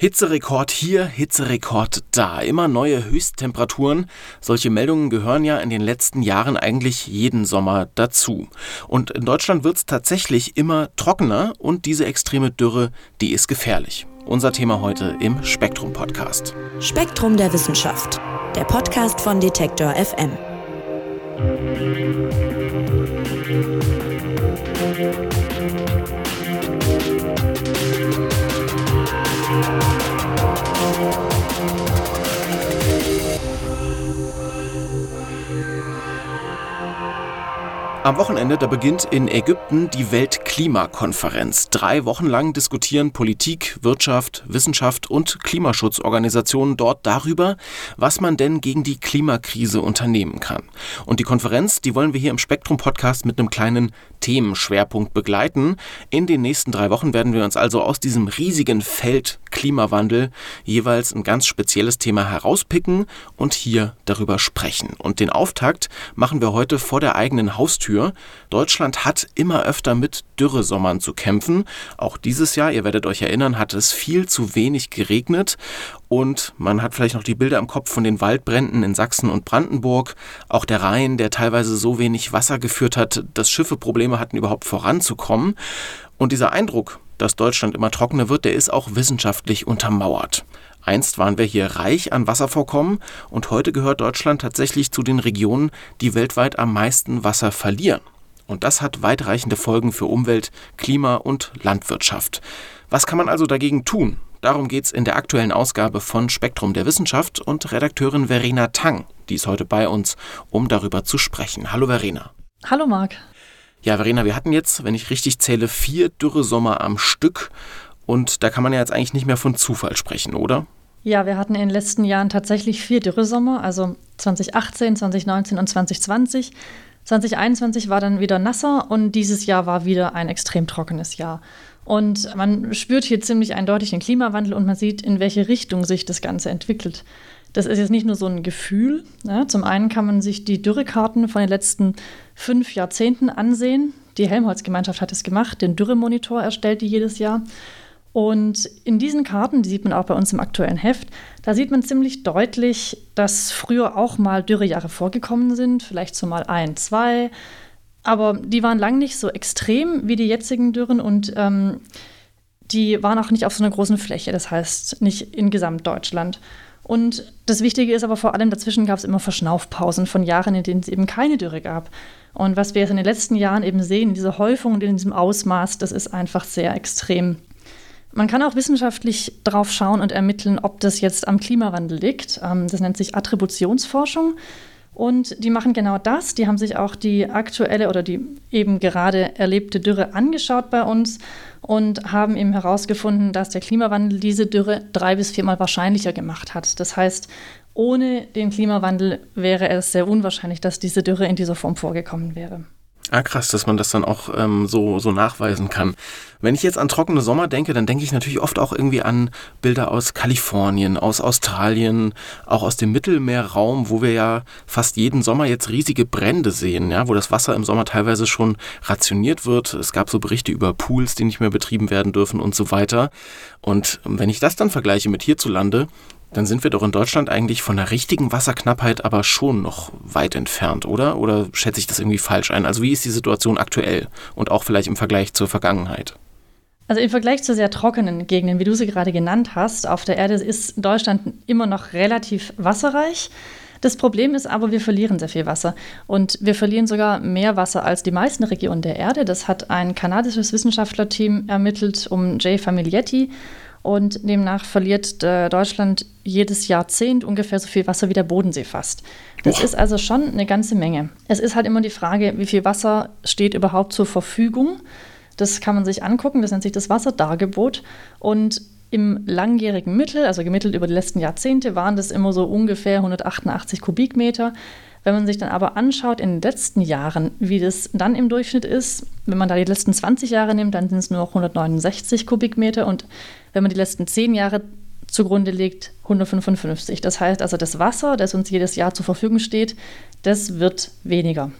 Hitzerekord hier, Hitzerekord da. Immer neue Höchsttemperaturen. Solche Meldungen gehören ja in den letzten Jahren eigentlich jeden Sommer dazu. Und in Deutschland wird es tatsächlich immer trockener und diese extreme Dürre, die ist gefährlich. Unser Thema heute im Spektrum Podcast. Spektrum der Wissenschaft. Der Podcast von Detektor FM. Am Wochenende, da beginnt in Ägypten die Weltklimakonferenz. Drei Wochen lang diskutieren Politik, Wirtschaft, Wissenschaft und Klimaschutzorganisationen dort darüber, was man denn gegen die Klimakrise unternehmen kann. Und die Konferenz, die wollen wir hier im Spektrum Podcast mit einem kleinen Themenschwerpunkt begleiten. In den nächsten drei Wochen werden wir uns also aus diesem riesigen Feld Klimawandel jeweils ein ganz spezielles Thema herauspicken und hier darüber sprechen. Und den Auftakt machen wir heute vor der eigenen Haustür dafür. Deutschland hat immer öfter mit Dürresommern zu kämpfen. Auch dieses Jahr, ihr werdet euch erinnern, hat es viel zu wenig geregnet. Und man hat vielleicht noch die Bilder im Kopf von den Waldbränden in Sachsen und Brandenburg. Auch der Rhein, der teilweise so wenig Wasser geführt hat, dass Schiffe Probleme hatten, überhaupt voranzukommen. Und dieser Eindruck, dass Deutschland immer trockener wird, der ist auch wissenschaftlich untermauert. Einst waren wir hier reich an Wasservorkommen und heute gehört Deutschland tatsächlich zu den Regionen, die weltweit am meisten Wasser verlieren. Und das hat weitreichende Folgen für Umwelt, Klima und Landwirtschaft. Was kann man also dagegen tun? Darum geht es in der aktuellen Ausgabe von Spektrum der Wissenschaft und Redakteurin Verena Tang, die ist heute bei uns, um darüber zu sprechen. Hallo Verena. Hallo Marc. Ja, Verena, wir hatten jetzt, wenn ich richtig zähle, vier Dürresommer am Stück. Und da kann man ja jetzt eigentlich nicht mehr von Zufall sprechen, oder? Ja, wir hatten in den letzten Jahren tatsächlich vier Dürresommer, also 2018, 2019 und 2020. 2021 war dann wieder nasser und dieses Jahr war wieder ein extrem trockenes Jahr. Und man spürt hier ziemlich eindeutig den Klimawandel und man sieht, in welche Richtung sich das Ganze entwickelt. Das ist jetzt nicht nur so ein Gefühl. Ja. Zum einen kann man sich die Dürrekarten von den letzten fünf Jahrzehnten ansehen. Die Helmholtz-Gemeinschaft hat es gemacht, den Dürremonitor erstellt die jedes Jahr. Und in diesen Karten, die sieht man auch bei uns im aktuellen Heft, da sieht man ziemlich deutlich, dass früher auch mal Dürrejahre vorgekommen sind, vielleicht so mal ein, zwei. Aber die waren lang nicht so extrem wie die jetzigen Dürren und ähm, die waren auch nicht auf so einer großen Fläche, das heißt nicht in Gesamtdeutschland. Und das Wichtige ist aber vor allem, dazwischen gab es immer Verschnaufpausen von Jahren, in denen es eben keine Dürre gab. Und was wir jetzt in den letzten Jahren eben sehen, diese Häufung und in diesem Ausmaß, das ist einfach sehr extrem. Man kann auch wissenschaftlich drauf schauen und ermitteln, ob das jetzt am Klimawandel liegt. Ähm, das nennt sich Attributionsforschung. Und die machen genau das. Die haben sich auch die aktuelle oder die eben gerade erlebte Dürre angeschaut bei uns und haben eben herausgefunden, dass der Klimawandel diese Dürre drei bis viermal wahrscheinlicher gemacht hat. Das heißt, ohne den Klimawandel wäre es sehr unwahrscheinlich, dass diese Dürre in dieser Form vorgekommen wäre. Ah, krass, dass man das dann auch ähm, so, so nachweisen kann. Wenn ich jetzt an trockene Sommer denke, dann denke ich natürlich oft auch irgendwie an Bilder aus Kalifornien, aus Australien, auch aus dem Mittelmeerraum, wo wir ja fast jeden Sommer jetzt riesige Brände sehen, ja, wo das Wasser im Sommer teilweise schon rationiert wird. Es gab so Berichte über Pools, die nicht mehr betrieben werden dürfen und so weiter. Und wenn ich das dann vergleiche mit hierzulande, dann sind wir doch in Deutschland eigentlich von der richtigen Wasserknappheit aber schon noch weit entfernt, oder? Oder schätze ich das irgendwie falsch ein? Also wie ist die Situation aktuell und auch vielleicht im Vergleich zur Vergangenheit? Also im Vergleich zu sehr trockenen Gegenden, wie du sie gerade genannt hast, auf der Erde ist Deutschland immer noch relativ wasserreich. Das Problem ist aber, wir verlieren sehr viel Wasser. Und wir verlieren sogar mehr Wasser als die meisten Regionen der Erde. Das hat ein kanadisches Wissenschaftlerteam ermittelt um Jay Famiglietti. Und demnach verliert äh, Deutschland jedes Jahrzehnt ungefähr so viel Wasser wie der Bodensee fast. Das Boah. ist also schon eine ganze Menge. Es ist halt immer die Frage, wie viel Wasser steht überhaupt zur Verfügung. Das kann man sich angucken, das nennt sich das Wasserdargebot. Und im langjährigen Mittel, also gemittelt über die letzten Jahrzehnte, waren das immer so ungefähr 188 Kubikmeter. Wenn man sich dann aber anschaut in den letzten Jahren, wie das dann im Durchschnitt ist, wenn man da die letzten 20 Jahre nimmt, dann sind es nur noch 169 Kubikmeter und wenn man die letzten 10 Jahre zugrunde legt, 155. Das heißt also, das Wasser, das uns jedes Jahr zur Verfügung steht, das wird weniger.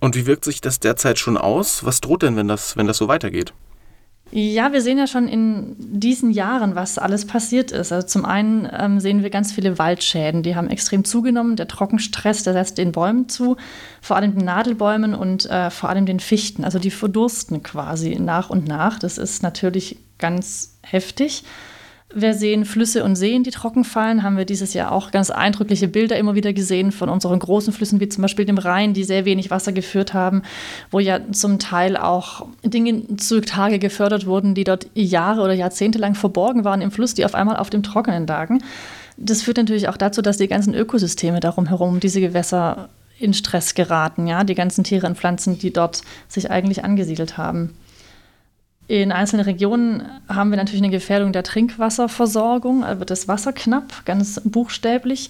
Und wie wirkt sich das derzeit schon aus? Was droht denn, wenn das, wenn das so weitergeht? Ja, wir sehen ja schon in diesen Jahren, was alles passiert ist. Also zum einen ähm, sehen wir ganz viele Waldschäden, die haben extrem zugenommen. Der Trockenstress, der setzt den Bäumen zu, vor allem den Nadelbäumen und äh, vor allem den Fichten. Also die verdursten quasi nach und nach. Das ist natürlich ganz heftig. Wir sehen Flüsse und Seen, die trocken fallen. Haben wir dieses Jahr auch ganz eindrückliche Bilder immer wieder gesehen von unseren großen Flüssen, wie zum Beispiel dem Rhein, die sehr wenig Wasser geführt haben, wo ja zum Teil auch Dinge zutage gefördert wurden, die dort Jahre oder Jahrzehnte lang verborgen waren im Fluss, die auf einmal auf dem Trockenen lagen. Das führt natürlich auch dazu, dass die ganzen Ökosysteme darum herum, diese Gewässer in Stress geraten, ja, die ganzen Tiere und Pflanzen, die dort sich eigentlich angesiedelt haben. In einzelnen Regionen haben wir natürlich eine Gefährdung der Trinkwasserversorgung, also wird das Wasser knapp, ganz buchstäblich.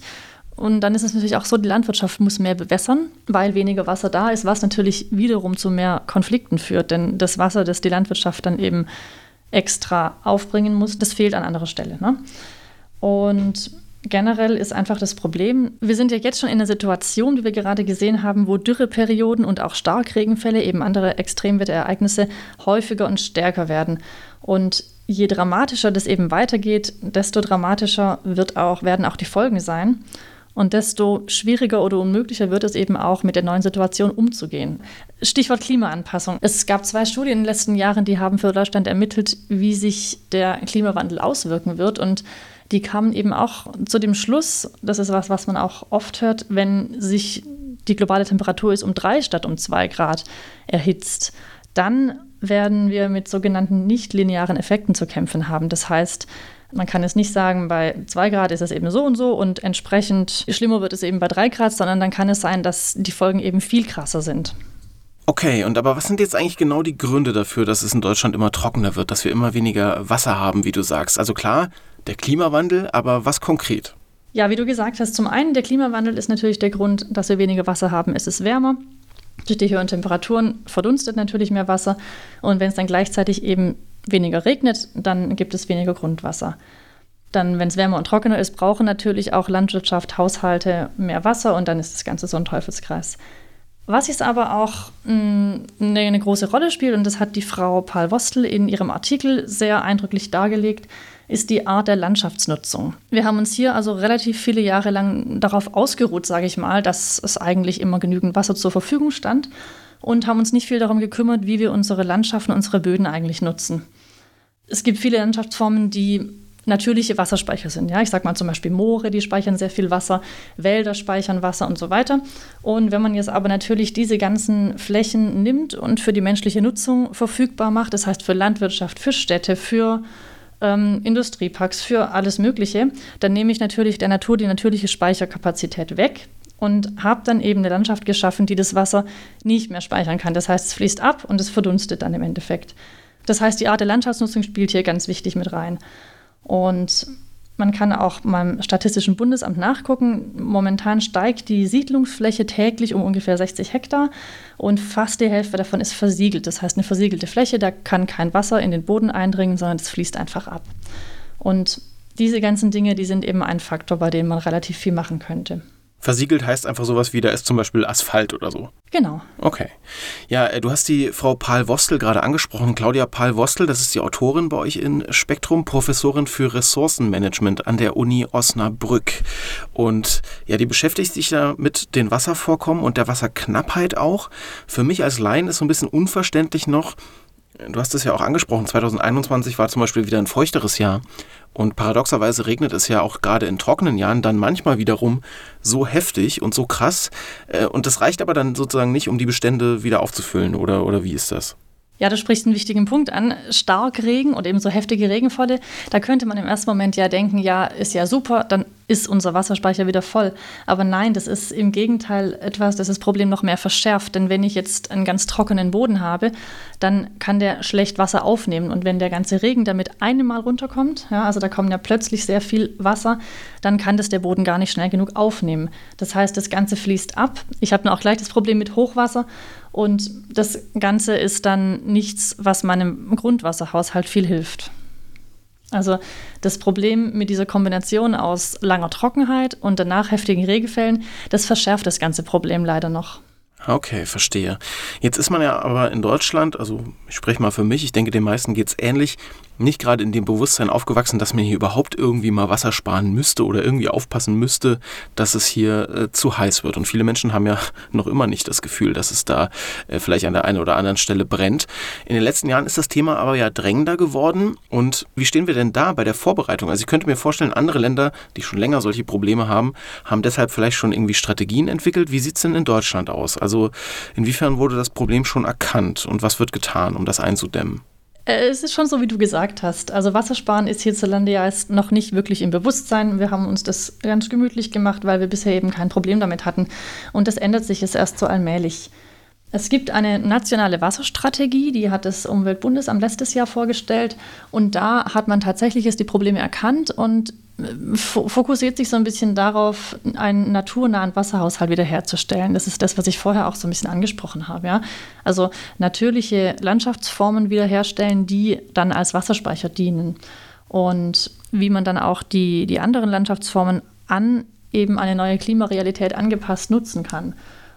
Und dann ist es natürlich auch so, die Landwirtschaft muss mehr bewässern, weil weniger Wasser da ist, was natürlich wiederum zu mehr Konflikten führt. Denn das Wasser, das die Landwirtschaft dann eben extra aufbringen muss, das fehlt an anderer Stelle. Ne? Und generell ist einfach das Problem, wir sind ja jetzt schon in einer Situation, wie wir gerade gesehen haben, wo Dürreperioden und auch Starkregenfälle, eben andere Extremwetterereignisse, häufiger und stärker werden. Und je dramatischer das eben weitergeht, desto dramatischer wird auch, werden auch die Folgen sein. Und desto schwieriger oder unmöglicher wird es eben auch, mit der neuen Situation umzugehen. Stichwort Klimaanpassung. Es gab zwei Studien in den letzten Jahren, die haben für Deutschland ermittelt, wie sich der Klimawandel auswirken wird. Und die kamen eben auch zu dem Schluss, das ist was, was man auch oft hört, wenn sich die globale Temperatur ist um drei statt um zwei Grad erhitzt, dann werden wir mit sogenannten nichtlinearen Effekten zu kämpfen haben. Das heißt, man kann es nicht sagen, bei zwei Grad ist es eben so und so und entsprechend schlimmer wird es eben bei drei Grad, sondern dann kann es sein, dass die Folgen eben viel krasser sind. Okay, und aber was sind jetzt eigentlich genau die Gründe dafür, dass es in Deutschland immer trockener wird, dass wir immer weniger Wasser haben, wie du sagst? Also klar, der Klimawandel, aber was konkret? Ja, wie du gesagt hast, zum einen der Klimawandel ist natürlich der Grund, dass wir weniger Wasser haben. Es ist wärmer. Durch die höheren Temperaturen verdunstet natürlich mehr Wasser. Und wenn es dann gleichzeitig eben weniger regnet, dann gibt es weniger Grundwasser. Dann, wenn es wärmer und trockener ist, brauchen natürlich auch Landwirtschaft, Haushalte mehr Wasser und dann ist das Ganze so ein Teufelskreis. Was jetzt aber auch mh, mm, eine große Rolle spielt, und das hat die Frau Paul Wostel in ihrem Artikel sehr eindrücklich dargelegt, ist die Art der Landschaftsnutzung. Wir haben uns hier also relativ viele Jahre lang darauf ausgeruht, sage ich mal, dass es eigentlich immer genügend Wasser zur Verfügung stand und haben uns nicht viel darum gekümmert, wie wir unsere Landschaften, unsere Böden eigentlich nutzen. Es gibt viele Landschaftsformen, die natürliche Wasserspeicher sind. Ja, ich sage mal zum Beispiel Moore, die speichern sehr viel Wasser, Wälder speichern Wasser und so weiter. Und wenn man jetzt aber natürlich diese ganzen Flächen nimmt und für die menschliche Nutzung verfügbar macht, das heißt für Landwirtschaft, für Städte, für ähm, Industrieparks, für alles Mögliche, dann nehme ich natürlich der Natur die natürliche Speicherkapazität weg und habe dann eben eine Landschaft geschaffen, die das Wasser nicht mehr speichern kann. Das heißt, es fließt ab und es verdunstet dann im Endeffekt. Das heißt, die Art der Landschaftsnutzung spielt hier ganz wichtig mit rein. Und man kann auch beim Statistischen Bundesamt nachgucken. Momentan steigt die Siedlungsfläche täglich um ungefähr 60 Hektar und fast die Hälfte davon ist versiegelt. Das heißt, eine versiegelte Fläche, da kann kein Wasser in den Boden eindringen, sondern es fließt einfach ab. Und diese ganzen Dinge, die sind eben ein Faktor, bei dem man relativ viel machen könnte. Versiegelt heißt einfach sowas wie, da ist zum Beispiel Asphalt oder so. Genau. Okay. Ja, äh, du hast die Frau Pahl-Wostel gerade angesprochen. Claudia Pahl-Wostel, das ist die Autorin bei euch in Spektrum, Professorin für Ressourcenmanagement an der Uni Osnabrück. Und ja, die beschäftigt sich da mit den Wasservorkommen und der Wasserknappheit auch. Für mich als Laien ist so ein bisschen unverständlich noch, du hast es ja auch angesprochen, 2021 war zum Beispiel wieder ein feuchteres Jahr. Und paradoxerweise regnet es ja auch gerade in trockenen Jahren dann manchmal wiederum so heftig und so krass. Äh, und das reicht aber dann sozusagen nicht, um die Bestände wieder aufzufüllen, oder, oder wie ist das? Ja, du sprichst einen wichtigen Punkt an. Starkregen und eben so heftige Regenfälle, da könnte man im ersten Moment ja denken, ja, ist ja super, dann ist unser Wasserspeicher wieder voll. Aber nein, das ist im Gegenteil etwas, das das Problem noch mehr verschärft. Denn wenn ich jetzt einen ganz trockenen Boden habe, dann kann der schlecht Wasser aufnehmen. Und wenn der ganze Regen damit einem Mal runterkommt, ja, also da kommt ja plötzlich sehr viel Wasser, dann kann das der Boden gar nicht schnell genug aufnehmen. Das heißt, das Ganze fließt ab. Ich habe dann auch gleich das Problem mit Hochwasser. Und das Ganze ist dann nichts, was meinem Grundwasserhaushalt viel hilft. Also das Problem mit dieser Kombination aus langer Trockenheit und danach heftigen Regenfällen, das verschärft das ganze Problem leider noch. Okay, verstehe. Jetzt ist man ja aber in Deutschland, also ich spreche mal für mich, ich denke, den meisten geht es ähnlich, nicht gerade in dem Bewusstsein aufgewachsen, dass man hier überhaupt irgendwie mal Wasser sparen müsste oder irgendwie aufpassen müsste, dass es hier äh, zu heiß wird. Und viele Menschen haben ja noch immer nicht das Gefühl, dass es da äh, vielleicht an der einen oder anderen Stelle brennt. In den letzten Jahren ist das Thema aber ja drängender geworden. Und wie stehen wir denn da bei der Vorbereitung? Also ich könnte mir vorstellen, andere Länder, die schon länger solche Probleme haben, haben deshalb vielleicht schon irgendwie Strategien entwickelt. Wie sieht es denn in Deutschland aus? Also inwiefern wurde das Problem schon erkannt und was wird getan, um das einzudämmen? Äh, es ist schon so, wie du gesagt hast. Also Wassersparen ist hierzulande ja noch nicht wirklich im Bewusstsein. Wir haben uns das ganz gemütlich gemacht, weil wir bisher eben kein Problem damit hatten. Und das ändert sich jetzt erst so allmählich. Es gibt eine nationale Wasserstrategie, die hat das Umweltbundesamt letztes Jahr vorgestellt. Und da hat man tatsächlich jetzt die Probleme erkannt und fokussiert sich so ein bisschen darauf, einen naturnahen Wasserhaushalt wiederherzustellen. Das ist das, was ich vorher auch so ein bisschen angesprochen habe. Ja? Also natürliche Landschaftsformen wiederherstellen, die dann als Wasserspeicher dienen. Und wie man dann auch die, die anderen Landschaftsformen an eben eine neue Klimarealität angepasst nutzen kann.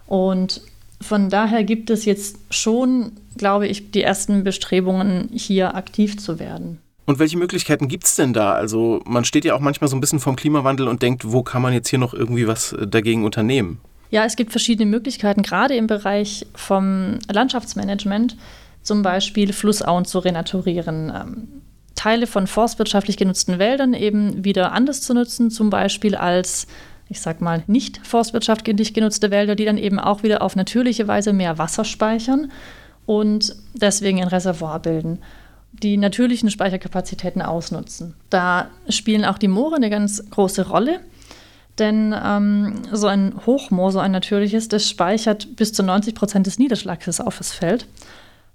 Und von daher gibt es jetzt schon, glaube ich, die ersten Bestrebungen, hier aktiv zu werden. Und welche Möglichkeiten gibt es denn da? Also man steht ja auch manchmal so ein bisschen vom Klimawandel und denkt, wo kann man jetzt hier noch irgendwie was äh, dagegen unternehmen? Ja, es gibt verschiedene Möglichkeiten, gerade im Bereich vom Landschaftsmanagement, zum Beispiel Flussauen zu renaturieren, ähm, Teile von forstwirtschaftlich genutzten Wäldern eben wieder anders zu nutzen, zum Beispiel als ich sag mal, nicht forstwirtschaftlich genutzte Wälder, die dann eben auch wieder auf natürliche Weise mehr Wasser speichern und deswegen ein Reservoir bilden die natürlichen Speicherkapazitäten ausnutzen. Da spielen auch die Moore eine ganz große Rolle, denn ähm, so ein Hochmoor, so ein natürliches, das speichert bis zu 90 Prozent des Niederschlags auf das Feld.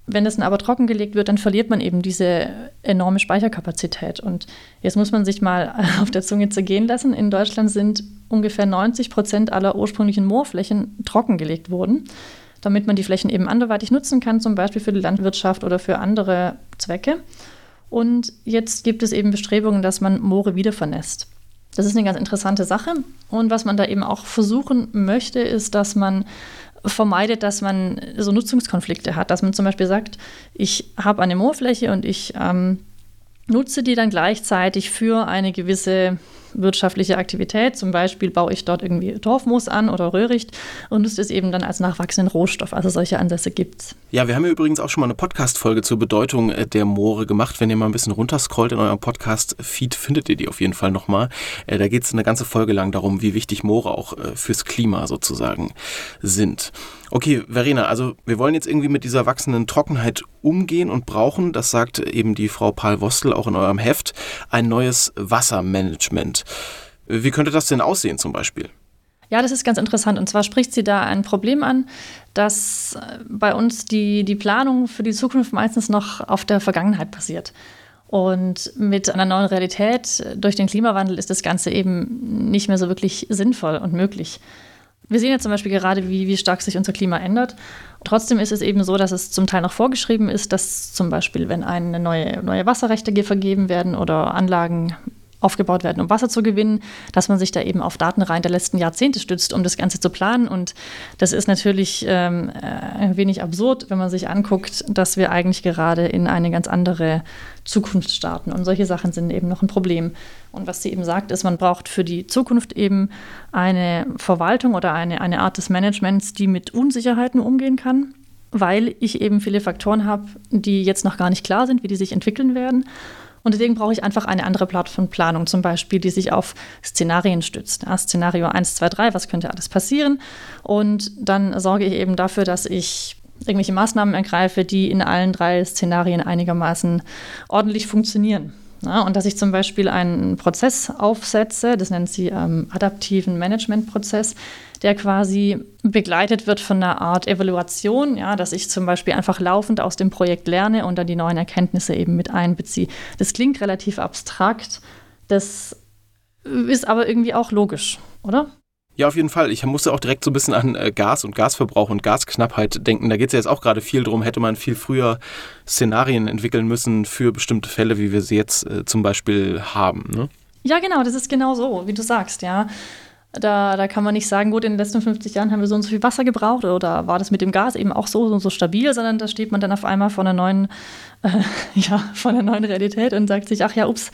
Wenn es dann aber trockengelegt wird, dann verliert man eben diese enorme Speicherkapazität. Und jetzt muss man sich mal auf der Zunge zergehen lassen. In Deutschland sind ungefähr 90 Prozent aller ursprünglichen Moorflächen trockengelegt worden damit man die Flächen eben anderweitig nutzen kann, zum Beispiel für die Landwirtschaft oder für andere Zwecke. Und jetzt gibt es eben Bestrebungen, dass man Moore wieder vernässt. Das ist eine ganz interessante Sache. Und was man da eben auch versuchen möchte, ist, dass man vermeidet, dass man so Nutzungskonflikte hat. Dass man zum Beispiel sagt, ich habe eine Moorfläche und ich ähm, nutze die dann gleichzeitig für eine gewisse wirtschaftliche Aktivität. Zum Beispiel baue ich dort irgendwie Torfmoos an oder Röhricht und nutze es eben dann als nachwachsenden Rohstoff. Also solche Ansätze gibt es. Ja, wir haben ja übrigens auch schon mal eine Podcast-Folge zur Bedeutung äh, der Moore gemacht. Wenn ihr mal ein bisschen runterscrollt in eurem Podcast-Feed, findet ihr die auf jeden Fall nochmal. Äh, da geht es eine ganze Folge lang darum, wie wichtig Moore auch äh, fürs Klima sozusagen sind. Okay, Verena, also wir wollen jetzt irgendwie mit dieser wachsenden Trockenheit umgehen und brauchen, das sagt eben die Frau Paul-Wostel auch in eurem Heft, ein neues Wassermanagement. Wie könnte das denn aussehen zum Beispiel? Ja, das ist ganz interessant. Und zwar spricht sie da ein Problem an, dass äh, bei uns die, die Planung für die Zukunft meistens noch auf der Vergangenheit passiert. Und mit einer neuen Realität äh, durch den Klimawandel ist das Ganze eben nicht mehr so wirklich sinnvoll und möglich. Wir sehen ja zum Beispiel gerade, wie, wie stark sich unser Klima ändert. Trotzdem ist es eben so, dass es zum Teil noch vorgeschrieben ist, dass zum Beispiel, wenn eine neue, neue Wasserrechte vergeben werden oder Anlagen aufgebaut werden, um Wasser zu gewinnen, dass man sich da eben auf Datenreihen der letzten Jahrzehnte stützt, um das Ganze zu planen. Und das ist natürlich ähm, äh, ein wenig absurd, wenn man sich anguckt, dass wir eigentlich gerade in eine ganz andere Zukunft starten. Und solche Sachen sind eben noch ein Problem. Und was sie eben sagt, ist, man braucht für die Zukunft eben eine Verwaltung oder eine, eine Art des Managements, die mit Unsicherheiten umgehen kann weil ich eben viele Faktoren habe, die jetzt noch gar nicht klar sind, wie die sich entwickeln werden. Und deswegen brauche ich einfach eine andere Plattformplanung, zum Beispiel, die sich auf Szenarien stützt. Ja, Szenario 1, 2, 3, was könnte alles passieren? Und dann sorge ich eben dafür, dass ich irgendwelche Maßnahmen ergreife, die in allen drei Szenarien einigermaßen ordentlich funktionieren. Ja, und dass ich zum Beispiel einen Prozess aufsetze, das nennt sie ähm, adaptiven Managementprozess, der quasi begleitet wird von einer Art Evaluation, ja, dass ich zum Beispiel einfach laufend aus dem Projekt lerne und dann die neuen Erkenntnisse eben mit einbeziehe. Das klingt relativ abstrakt, das ist aber irgendwie auch logisch, oder? Ja, auf jeden Fall. Ich musste auch direkt so ein bisschen an äh, Gas und Gasverbrauch und Gasknappheit denken. Da geht es ja jetzt auch gerade viel drum, hätte man viel früher Szenarien entwickeln müssen für bestimmte Fälle, wie wir sie jetzt äh, zum Beispiel haben. Ne? Ja, genau, das ist genau so, wie du sagst, ja. Da, da kann man nicht sagen, gut, in den letzten 50 Jahren haben wir so und so viel Wasser gebraucht oder war das mit dem Gas eben auch so und so stabil, sondern da steht man dann auf einmal vor einer neuen, äh, ja, vor einer neuen Realität und sagt sich, ach ja, ups,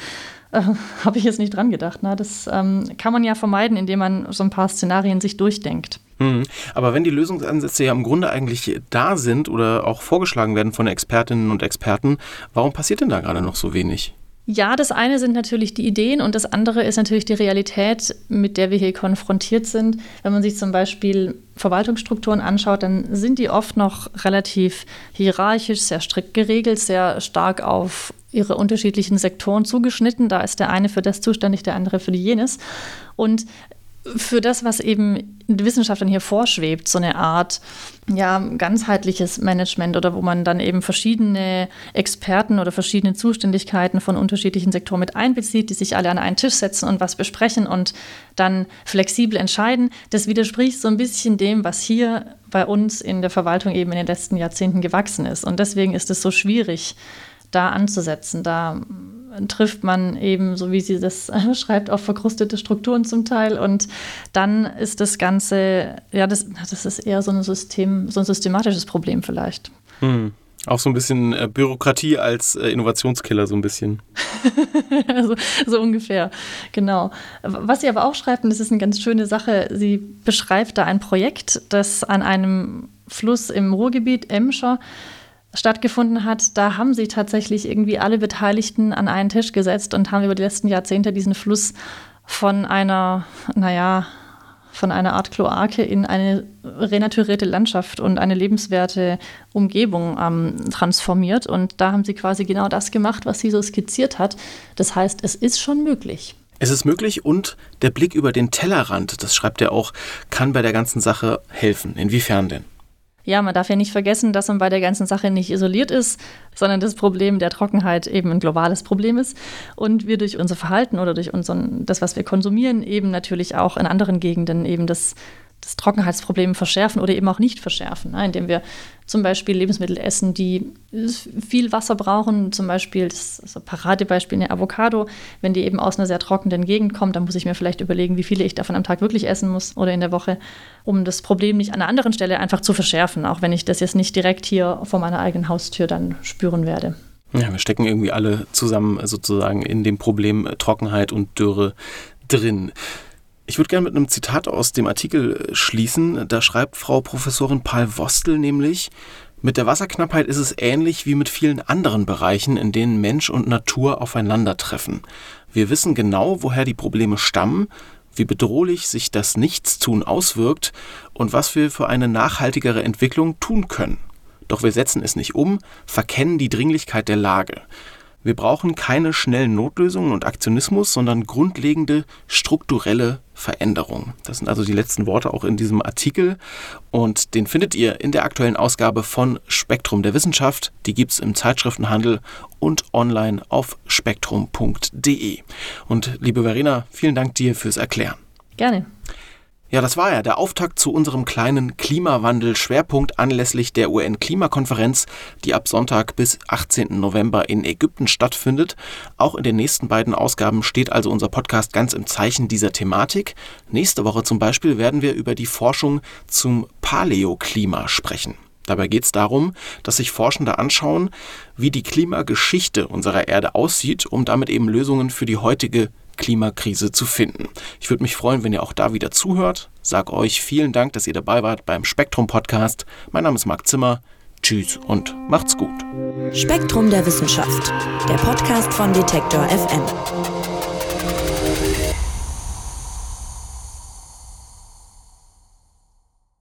äh, habe ich jetzt nicht dran gedacht. Ne? Das ähm, kann man ja vermeiden, indem man so ein paar Szenarien sich durchdenkt. Mhm. Aber wenn die Lösungsansätze ja im Grunde eigentlich da sind oder auch vorgeschlagen werden von Expertinnen und Experten, warum passiert denn da gerade noch so wenig? Ja, das eine sind natürlich die Ideen und das andere ist natürlich die Realität, mit der wir hier konfrontiert sind. Wenn man sich zum Beispiel Verwaltungsstrukturen anschaut, dann sind die oft noch relativ hierarchisch, sehr strikt geregelt, sehr stark auf ihre unterschiedlichen Sektoren zugeschnitten. Da ist der eine für das zuständig, der andere für die jenes. Und für das, was eben Wissenschaftlern hier vorschwebt, so eine Art ja, ganzheitliches Management oder wo man dann eben verschiedene Experten oder verschiedene Zuständigkeiten von unterschiedlichen Sektoren mit einbezieht, die sich alle an einen Tisch setzen und was besprechen und dann flexibel entscheiden. Das widerspricht so ein bisschen dem, was hier bei uns in der Verwaltung eben in den letzten Jahrzehnten gewachsen ist. Und deswegen ist es so schwierig, da anzusetzen. Da trifft man eben, so wie sie das schreibt, auf verkrustete Strukturen zum Teil. Und dann ist das Ganze, ja, das, das ist eher so ein System, so ein systematisches Problem vielleicht. Hm. Auch so ein bisschen äh, Bürokratie als äh, Innovationskiller, so ein bisschen. so, so, ungefähr, genau. Was sie aber auch schreibt, und das ist eine ganz schöne Sache, sie beschreibt da ein Projekt, das an einem Fluss im Ruhrgebiet, Emscher, stattgefunden hat, da haben sie tatsächlich irgendwie alle Beteiligten an einen Tisch gesetzt und haben über die letzten Jahrzehnte diesen Fluss von einer, naja, von einer Art Kloake in eine renaturierte Landschaft und eine lebenswerte Umgebung ähm, transformiert. Und da haben sie quasi genau das gemacht, was sie so skizziert hat. Das heißt, es ist schon möglich. Es ist möglich und der Blick über den Tellerrand, das schreibt er auch, kann bei der ganzen Sache helfen. Inwiefern denn? Ja, man darf ja nicht vergessen, dass man bei der ganzen Sache nicht isoliert ist, sondern das Problem der Trockenheit eben ein globales Problem ist und wir durch unser Verhalten oder durch unseren, das, was wir konsumieren, eben natürlich auch in anderen Gegenden eben das das Trockenheitsproblem verschärfen oder eben auch nicht verschärfen, ne? indem wir zum Beispiel Lebensmittel essen, die viel Wasser brauchen. Zum Beispiel, das ein Paradebeispiel, eine Avocado. Wenn die eben aus einer sehr trockenen Gegend kommt, dann muss ich mir vielleicht überlegen, wie viele ich davon am Tag wirklich essen muss oder in der Woche, um das Problem nicht an einer anderen Stelle einfach zu verschärfen, auch wenn ich das jetzt nicht direkt hier vor meiner eigenen Haustür dann spüren werde. Ja, wir stecken irgendwie alle zusammen sozusagen in dem Problem Trockenheit und Dürre drin. Ich würde gerne mit einem Zitat aus dem Artikel äh, schließen. Da schreibt Frau Professorin Paul Wostel nämlich, mit der Wasserknappheit ist es ähnlich wie mit vielen anderen Bereichen, in denen Mensch und Natur aufeinandertreffen. Wir wissen genau, woher die Probleme stammen, wie bedrohlich sich das Nichtstun auswirkt und was wir für eine nachhaltigere Entwicklung tun können. Doch wir setzen es nicht um, verkennen die Dringlichkeit der Lage. Wir brauchen keine schnellen Notlösungen und Aktionismus, sondern grundlegende strukturelle Veränderungen. Das sind also die letzten Worte auch in diesem Artikel und den findet ihr in der aktuellen Ausgabe von Spektrum der Wissenschaft. Die gibt es im Zeitschriftenhandel und online auf spektrum.de. Und liebe Verena, vielen Dank dir fürs Erklären. Gerne. Ja, das war ja der Auftakt zu unserem kleinen Klimawandel-Schwerpunkt anlässlich der UN-Klimakonferenz, die ab Sonntag bis 18. November in Ägypten stattfindet. Auch in den nächsten beiden Ausgaben steht also unser Podcast ganz im Zeichen dieser Thematik. Nächste Woche zum Beispiel werden wir über die Forschung zum Paläoklima sprechen. Dabei geht es darum, dass sich Forschende anschauen, wie die Klimageschichte unserer Erde aussieht, um damit eben Lösungen für die heutige Klimakrise zu finden. Ich würde mich freuen, wenn ihr auch da wieder zuhört. Sag euch vielen Dank, dass ihr dabei wart beim Spektrum Podcast. Mein Name ist Marc Zimmer. Tschüss und macht's gut. Spektrum der Wissenschaft, der Podcast von Detektor FM.